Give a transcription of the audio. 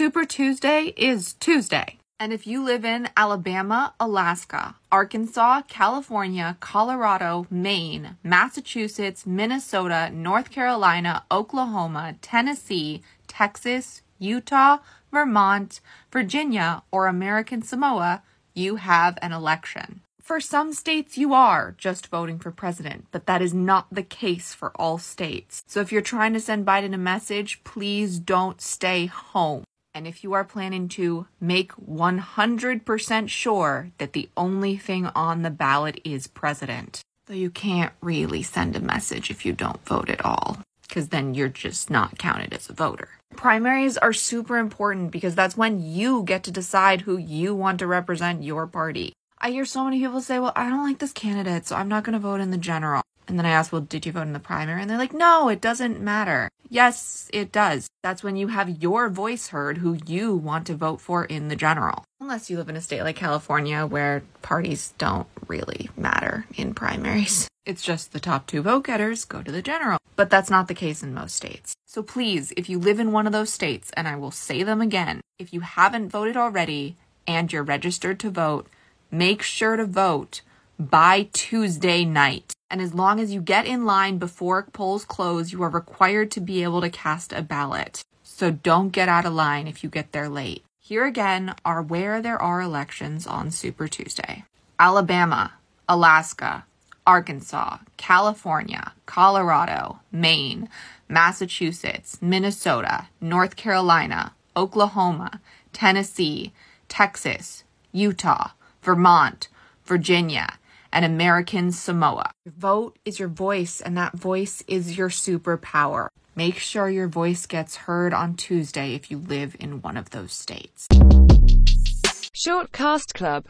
Super Tuesday is Tuesday. And if you live in Alabama, Alaska, Arkansas, California, Colorado, Maine, Massachusetts, Minnesota, North Carolina, Oklahoma, Tennessee, Texas, Utah, Vermont, Virginia, or American Samoa, you have an election. For some states, you are just voting for president, but that is not the case for all states. So if you're trying to send Biden a message, please don't stay home. And if you are planning to make 100% sure that the only thing on the ballot is president, though you can't really send a message if you don't vote at all, because then you're just not counted as a voter. Primaries are super important because that's when you get to decide who you want to represent your party. I hear so many people say, well, I don't like this candidate, so I'm not going to vote in the general. And then I asked, well, did you vote in the primary? And they're like, no, it doesn't matter. Yes, it does. That's when you have your voice heard who you want to vote for in the general. Unless you live in a state like California where parties don't really matter in primaries. It's just the top two vote getters go to the general. But that's not the case in most states. So please, if you live in one of those states, and I will say them again, if you haven't voted already and you're registered to vote, make sure to vote by Tuesday night. And as long as you get in line before polls close, you are required to be able to cast a ballot. So don't get out of line if you get there late. Here again are where there are elections on Super Tuesday Alabama, Alaska, Arkansas, California, Colorado, Maine, Massachusetts, Minnesota, North Carolina, Oklahoma, Tennessee, Texas, Utah, Vermont, Virginia, and American Samoa. Your vote is your voice, and that voice is your superpower. Make sure your voice gets heard on Tuesday if you live in one of those states. Shortcast Club